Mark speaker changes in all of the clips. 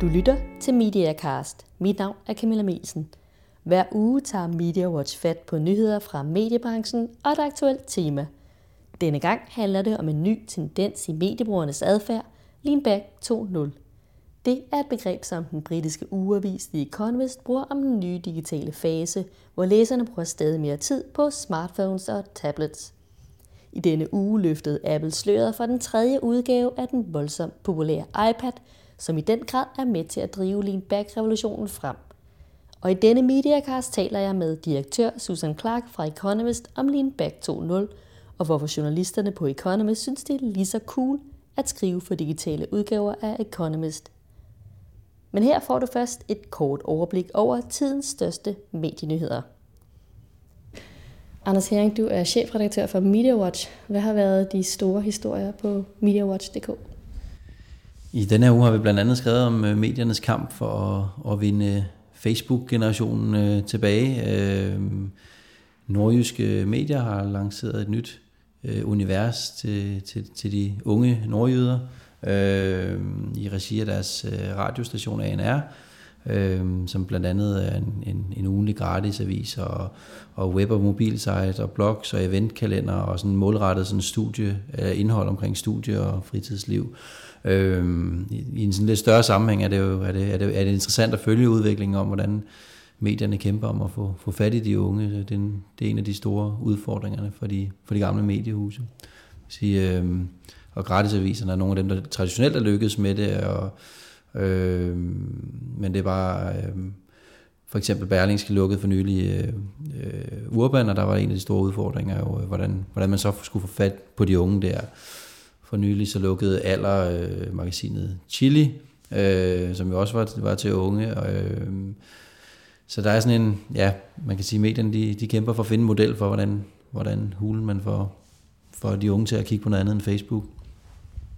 Speaker 1: Du lytter til Mediacast. Mit navn er Camilla Melsen. Hver uge tager MediaWatch fat på nyheder fra mediebranchen og et aktuelt tema. Denne gang handler det om en ny tendens i mediebrugernes adfærd, Lean Back 2.0. Det er et begreb, som den britiske ugeavis The Economist bruger om den nye digitale fase, hvor læserne bruger stadig mere tid på smartphones og tablets. I denne uge løftede Apple sløret for den tredje udgave af den voldsomt populære iPad, som i den grad er med til at drive Lean Back-revolutionen frem. Og i denne Mediacast taler jeg med direktør Susan Clark fra Economist om Lean Back 2.0, og hvorfor journalisterne på Economist synes, det er lige så cool at skrive for digitale udgaver af Economist. Men her får du først et kort overblik over tidens største medienyheder. Anders Hering, du er chefredaktør for MediaWatch. Hvad har været de store historier på MediaWatch.dk?
Speaker 2: I denne her uge har vi blandt andet skrevet om øh, mediernes kamp for at, at vinde Facebook-generationen øh, tilbage. Øh, nordjyske medier har lanceret et nyt øh, univers til, til, til de unge nordjyder øhm, i regi af deres øh, radiostation ANR øh, som blandt andet er en, en, en ugenlig gratis avis, og, og web- og mobilsite, og blogs og eventkalender, og sådan målrettet sådan studie, øh, indhold omkring studie og fritidsliv. Øh, Øhm, i, I en sådan lidt større sammenhæng er det jo er det, er det, er det interessant at følge udviklingen om, hvordan medierne kæmper om at få, få fat i de unge. Det er, en, det er en af de store udfordringerne for de, for de gamle mediehuse. Sige, øh, og gratisaviserne er nogle af dem, der traditionelt er lykkedes med det, og Øh, men det var øh, for eksempel Berlingske lukket for nylig øh, øh, Urban, og der var en af de store udfordringer jo, øh, hvordan, hvordan man så skulle få fat på de unge der. For nylig så lukkede Aller øh, magasinet Chili, øh, som jo også var, var til unge. Og, øh, så der er sådan en, ja, man kan sige, at medierne de, de kæmper for at finde en model for, hvordan, hvordan hulen man får, for de unge til at kigge på noget andet end Facebook.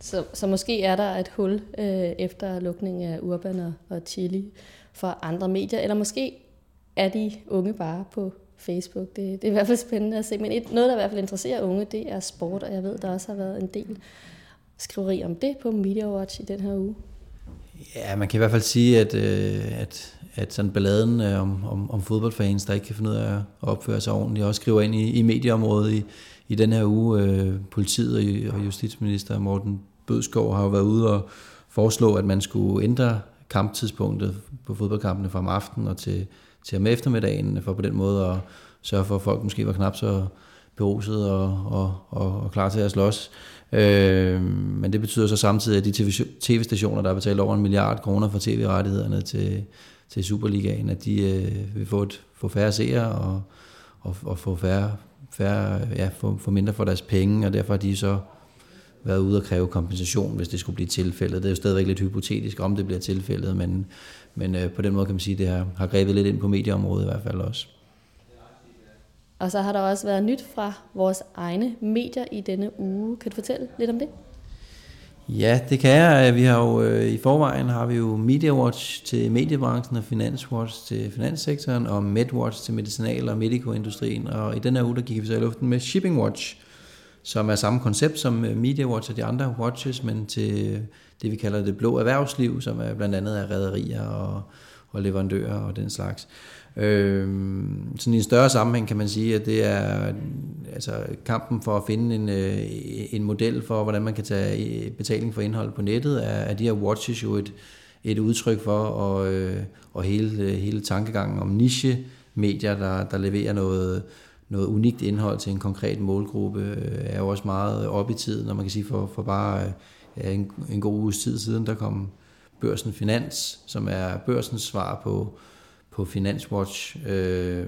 Speaker 1: Så, så måske er der et hul øh, efter lukningen af Urban og, og Chili for andre medier, eller måske er de unge bare på Facebook. Det, det er i hvert fald spændende at se. Men et, noget, der i hvert fald interesserer unge, det er sport, og jeg ved, der også har været en del skriveri om det på Media Watch i den her uge.
Speaker 2: Ja, man kan i hvert fald sige, at, øh, at, at sådan balladen øh, om, om, om fodboldfans, der ikke kan finde ud af at opføre sig ordentligt, også skriver ind i, i medieområdet i, i den her uge. Øh, politiet og justitsminister Morten Bødskov har jo været ude og foreslå, at man skulle ændre kamptidspunktet på fodboldkampene fra om aftenen og til, til om eftermiddagen, for på den måde at sørge for, at folk måske var knap så beruset og, og, og, og klar til at slås. Øh, men det betyder så samtidig, at de tv-stationer, der har betalt over en milliard kroner for tv-rettighederne til, til Superligaen, at de øh, vil få, et, få færre seere og, og, og få færre, færre ja, få, få mindre for deres penge, og derfor har de så været ude og kræve kompensation, hvis det skulle blive tilfældet. Det er jo stadigvæk lidt hypotetisk, om det bliver tilfældet, men, men øh, på den måde kan man sige, at det har, har grebet lidt ind på medieområdet i hvert fald også.
Speaker 1: Og så har der også været nyt fra vores egne medier i denne uge. Kan du fortælle lidt om det?
Speaker 2: Ja, det kan jeg. Vi har jo øh, i forvejen har vi jo Media Watch til mediebranchen og Finance Watch til finanssektoren og MedWatch til medicinal- og medicoindustrien. Og i den her uge, der gik vi så i luften med Shipping Watch, som er samme koncept som øh, Media Watch og de andre watches, men til det, vi kalder det blå erhvervsliv, som er blandt andet er rædderier og, og leverandører og den slags. Øh, sådan i en større sammenhæng kan man sige, at det er altså kampen for at finde en, øh, en model for, hvordan man kan tage øh, betaling for indhold på nettet, er, er de her watches jo et, et udtryk for, og, øh, og hele, hele tankegangen om niche-medier, der, der leverer noget, noget unikt indhold til en konkret målgruppe, er jo også meget op i tiden, når man kan sige for, for bare en, en god uges tid siden, der kom Børsen Finans, som er børsens svar på, på Finanswatch, øh,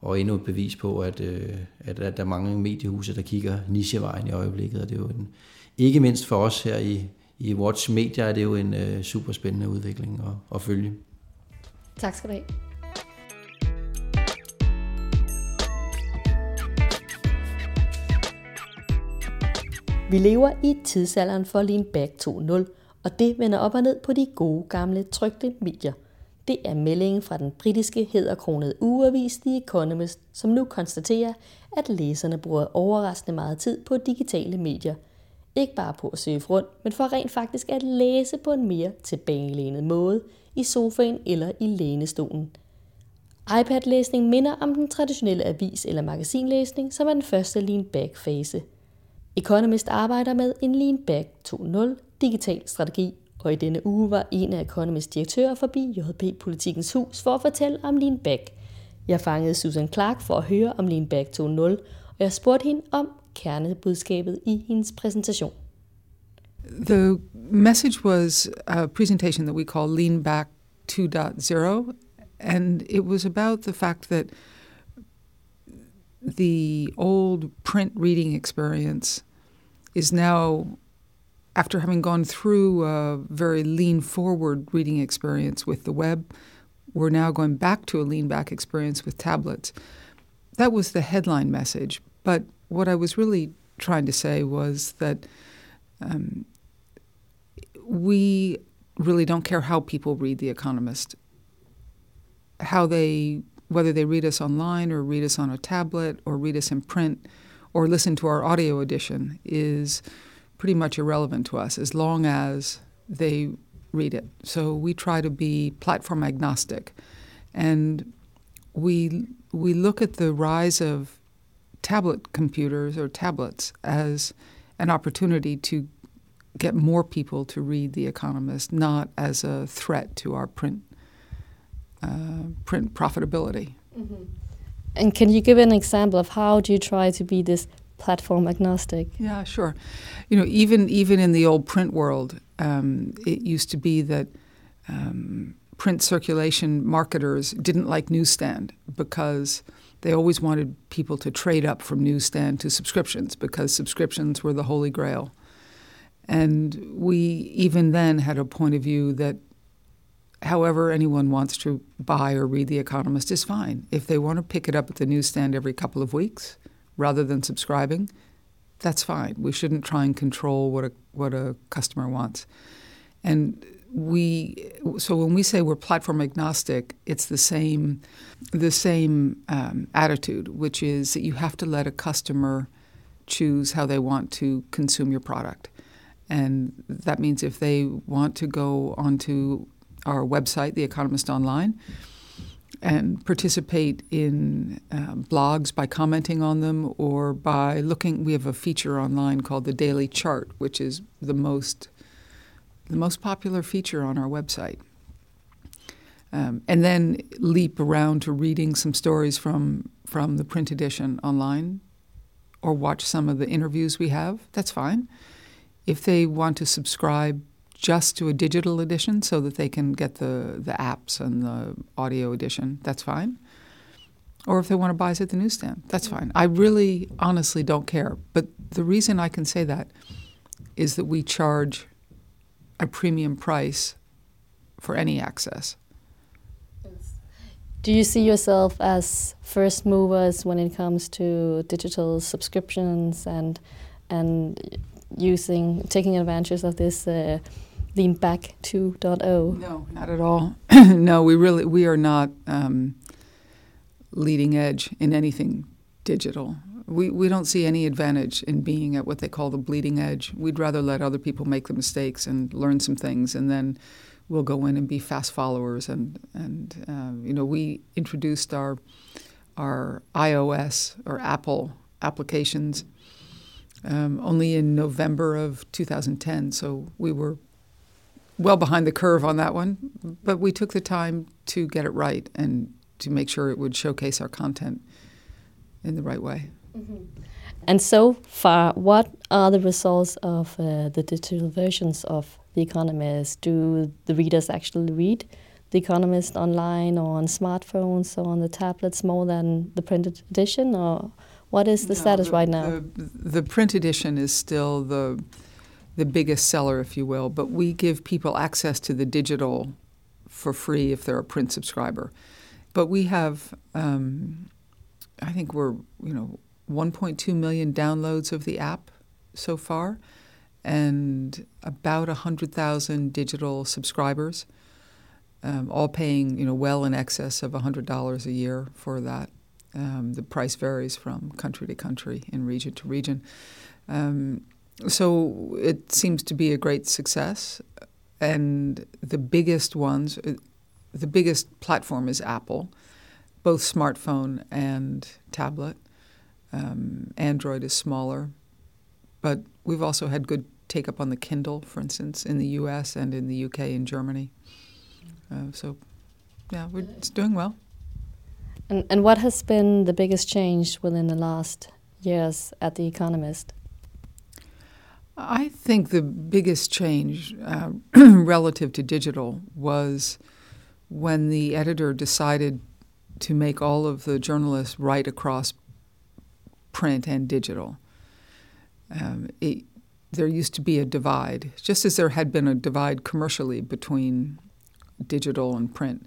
Speaker 2: og endnu et bevis på, at, øh, at, at der er mange mediehuse, der kigger nichevejen i øjeblikket, og det er jo en, ikke mindst for os her i, i Watch Media, er det jo en øh, super spændende udvikling at, at følge.
Speaker 1: Tak skal du have. Vi lever i tidsalderen for Lean Back 2.0, og det vender op og ned på de gode gamle trygte medier. Det er meldingen fra den britiske hedderkronede ugeavis The Economist, som nu konstaterer, at læserne bruger overraskende meget tid på digitale medier. Ikke bare på at søge rundt, men for rent faktisk at læse på en mere tilbagelænet måde i sofaen eller i lænestolen. iPad-læsning minder om den traditionelle avis- eller magasinlæsning, som er den første lean back-fase. Economist arbejder med en lean back 2.0 digital strategi, og i denne uge var en af Economist direktører forbi JP Politikens Hus for at fortælle om lean back. Jeg fangede Susan Clark for at høre om lean back 2.0, og jeg spurgte hende om kernebudskabet i hendes præsentation.
Speaker 3: The message was a presentation that we call Lean Back 2.0, and it was about the fact that the old print reading experience is now, after having gone through a very lean forward reading experience with the web, we're now going back to a lean back experience with tablets. That was the headline message. But what I was really trying to say was that um, we really don't care how people read The Economist, how they, whether they read us online or read us on a tablet or read us in print or listen to our audio edition is pretty much irrelevant to us as long as they read it. So we try to be platform agnostic. And we, we look at the rise of tablet computers or tablets as an opportunity to get more people to read The Economist, not as a threat to our print uh, print profitability.
Speaker 1: Mm-hmm. And can you give an example of how do you try to be this platform agnostic?
Speaker 3: Yeah, sure. You know, even even in the old print world, um, it used to be that um, print circulation marketers didn't like newsstand because they always wanted people to trade up from newsstand to subscriptions because subscriptions were the holy grail. And we even then had a point of view that however anyone wants to buy or read The Economist is fine. If they want to pick it up at the newsstand every couple of weeks rather than subscribing, that's fine. We shouldn't try and control what a what a customer wants. And we so when we say we're platform agnostic, it's the same the same um, attitude, which is that you have to let a customer choose how they want to consume your product, and that means if they want to go onto our website, The Economist Online, and participate in uh, blogs by commenting on them or by looking. We have a feature online called the Daily Chart, which is the most the most popular feature on our website. Um, and then leap around to reading some stories from from the print edition online, or watch some of the interviews we have. That's fine. If they want to subscribe just to a digital edition so that they can get the, the apps and the audio edition, that's fine. Or if they want to buy it at the newsstand, that's fine. I really honestly don't care. But the reason I can say that is that we charge a premium price for any access.
Speaker 1: Do you see yourself as first movers when it comes to digital subscriptions and and using taking advantage of this uh, lean back 2.0?
Speaker 3: No, not at all. no, we really we are not um, leading edge in anything digital. We we don't see any advantage in being at what they call the bleeding edge. We'd rather let other people make the mistakes and learn some things, and then we'll go in and be fast followers. And and uh, you know, we introduced our our iOS or Apple applications um, only in November of 2010. So we were well behind the curve on that one, but we took the time to get it right and to make sure it would showcase our content in the right way.
Speaker 1: Mm-hmm. And so far, what are the results of uh, the digital versions of The Economist? Do the readers actually read The Economist online or on smartphones or on the tablets more than the printed edition, or what is the no, status
Speaker 3: the,
Speaker 1: right now?
Speaker 3: The, the print edition is still the the biggest seller, if you will, but we give people access to the digital for free if they're a print subscriber. But we have, um, I think we're, you know, 1.2 million downloads of the app so far, and about 100,000 digital subscribers, um, all paying, you know, well in excess of $100 a year for that. Um, the price varies from country to country and region to region. So it seems to be a great success, and the biggest ones, uh, the biggest platform is Apple, both smartphone and tablet. Um, Android is smaller, but we've also had good take up on the Kindle, for instance, in the U.S. and in the U.K. and Germany. Uh, so, yeah, we're, it's doing well.
Speaker 1: And, and what has been the biggest change within the last years at The Economist?
Speaker 3: I think the biggest change uh, relative to digital was when the editor decided to make all of the journalists write across print and digital. Um, it, there used to be a divide, just as there had been a divide commercially between digital and print.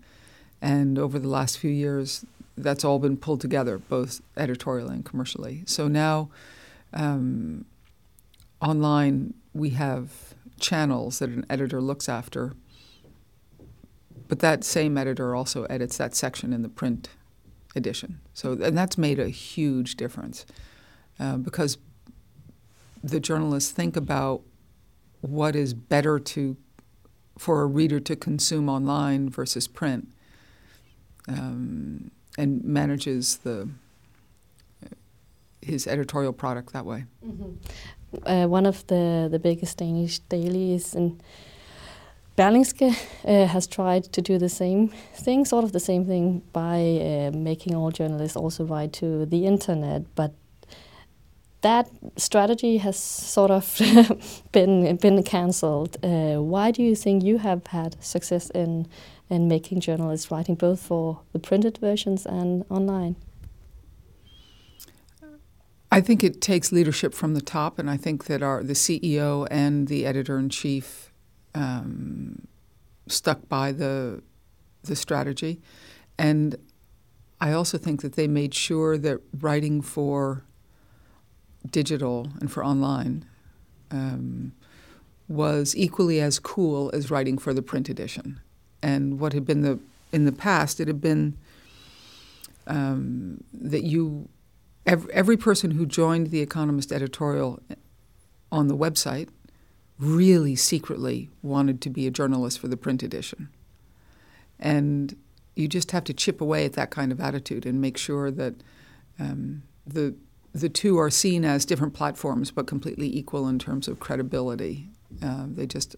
Speaker 3: And over the last few years, that's all been pulled together, both editorially and commercially. So now, um, online, we have channels that an editor looks after, but that same editor also edits that section in the print edition. So, and that's made a huge difference uh, because the journalists think about what is better to for a reader to consume online versus print, um, and manages the his editorial product that way.
Speaker 1: Mm-hmm. Uh, one of the the biggest Danish dailies and. Berlingske uh, has tried to do the same thing, sort of the same thing, by uh, making all journalists also write to the internet, but that strategy has sort of been been cancelled. Uh, why do you think you have had success in in making journalists writing both for the printed versions and online?
Speaker 3: I think it takes leadership from the top, and I think that our the CEO and the editor in chief um, stuck by the the strategy, and I also think that they made sure that writing for digital and for online um, was equally as cool as writing for the print edition. And what had been the in the past, it had been um, that you every, every person who joined the Economist editorial on the website really secretly wanted to be a journalist for the print edition. And you just have to chip away at that kind of attitude and make sure that um, the the two are seen as different platforms, but completely equal in terms of credibility. Uh, they just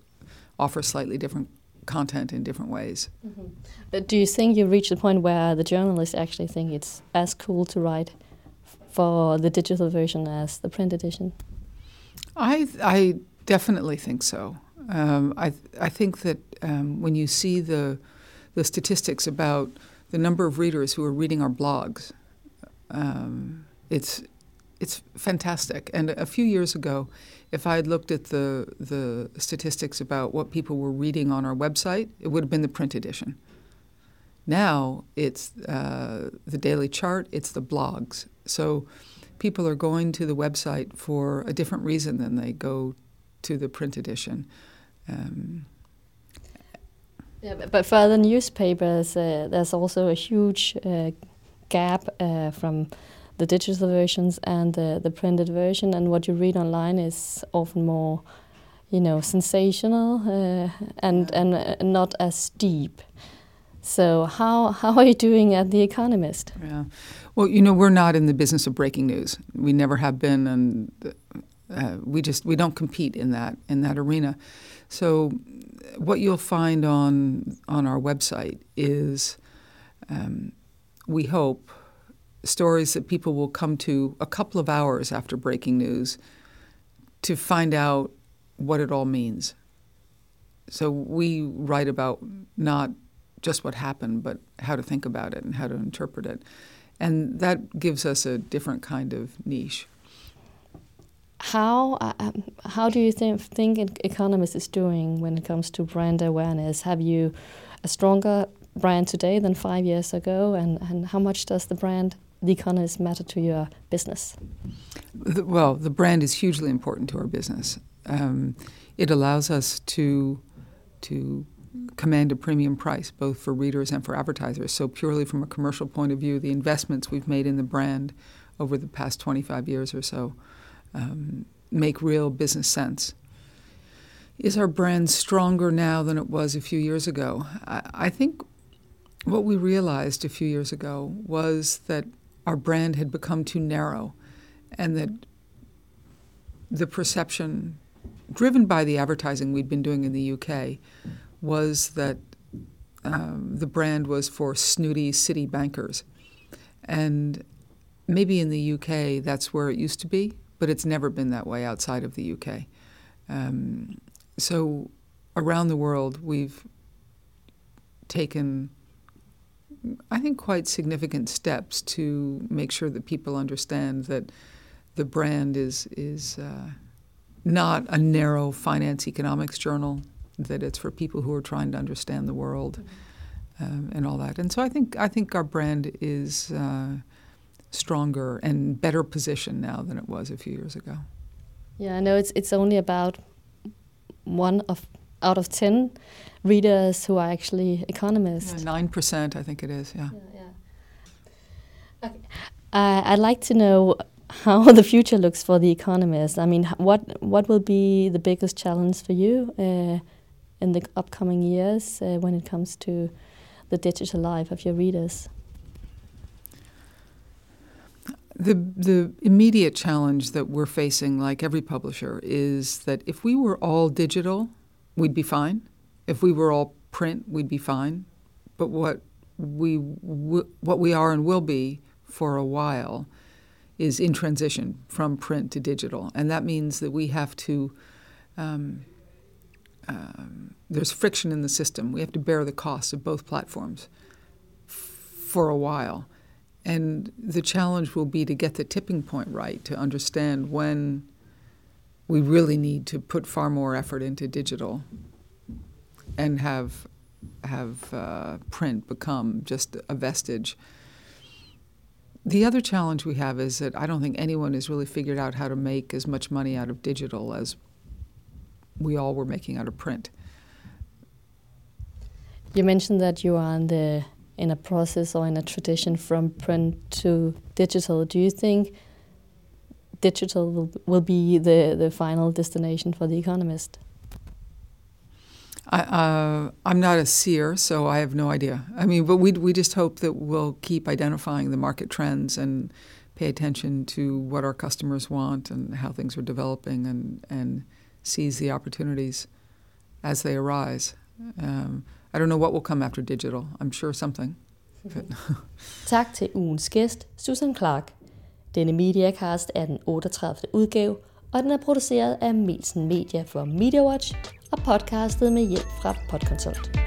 Speaker 3: offer slightly different content in different ways.
Speaker 1: Mm-hmm. But do you think you've reached the point where the journalists actually think it's as cool to write for the digital version as the print edition?
Speaker 3: I I definitely think so. Um, I I think that um, when you see the the statistics about the number of readers who are reading our blogs, um, it's it's fantastic. And a few years ago, if I had looked at the the statistics about what people were reading on our website, it would have been the print edition. Now it's uh, the daily chart, it's the blogs. So people are going to the website for a different reason than they go to the print edition. Um,
Speaker 1: yeah, but for the newspapers, uh, there's also a huge uh, gap uh, from the digital versions and the, the printed version, and what you read online is often more, you know, sensational uh, and and uh, not as deep. So how how are you doing at The Economist?
Speaker 3: Yeah, well, you know, we're not in the business of breaking news. We never have been, and uh, we just we don't compete in that in that arena. So, what you'll find on on our website is, um, we hope stories that people will come to a couple of hours after breaking news to find out what it all means. So we write about not just what happened, but how to think about it and how to interpret it. And that gives us a different kind of niche.
Speaker 1: How uh, um, how do you think think Economist is doing when it comes to brand awareness? Have you a stronger brand today than five years ago, and, and how much does the brand the economists matter to your business?
Speaker 3: The, well, the brand is hugely important to our business. Um, it allows us to to command a premium price, both for readers and for advertisers. So, purely from a commercial point of view, the investments we've made in the brand over the past 25 years or so um, make real business sense. Is our brand stronger now than it was a few years ago? I, I think what we realized a few years ago was that our brand had become too narrow and that the perception, driven by the advertising we'd been doing in the UK, was that um, the brand was for snooty city bankers. And maybe in the UK that's where it used to be, but it's never been that way outside of the UK. Um, so around the world, we've taken, I think, quite significant steps to make sure that people understand that the brand is is uh, not a narrow finance economics journal. That it's for people who are trying to understand the world um, and all that. And so I think I think our brand is uh, stronger and better positioned now than it was a few years ago.
Speaker 1: Yeah, I know it's it's only about one of out of ten readers who are actually economists.
Speaker 3: Nine percent, I think it is. Yeah.
Speaker 1: yeah, yeah. Okay. Uh, I'd like to know how the future looks for the economist. I mean, what what will be the biggest challenge for you uh, in the upcoming years uh, when it comes to the digital life of your readers?
Speaker 3: The the immediate challenge that we're facing, like every publisher, is that if we were all digital, we'd be fine. If we were all print, we'd be fine. But what we what we are and will be for a while is in transition from print to digital, and that means that we have to. Um, um, there's friction in the system. We have to bear the costs of both platforms f- for a while. And the challenge will be to get the tipping point right to understand when we really need to put far more effort into digital and have have uh, print become just a vestige. The other challenge we have is that I don't think anyone has really figured out how to make as much money out of digital as we all were making out of print.
Speaker 1: You mentioned that you are in the in a process or in a tradition from print to digital. Do you think digital will, will be the, the final destination for the economist?
Speaker 3: I, uh, I'm not a seer, so I have no idea. I mean, but we we just hope that we'll keep identifying the market trends and pay attention to what our customers want and how things are developing, and and seize the opportunities as they arise. Um, I don't know what will come after digital. I'm sure something.
Speaker 1: tak til ugens gæst, Susan Clark. Denne Mediacast er den 38. udgave, og den er produceret af Melsen Media for MediaWatch og podcastet med hjælp fra Podconsult.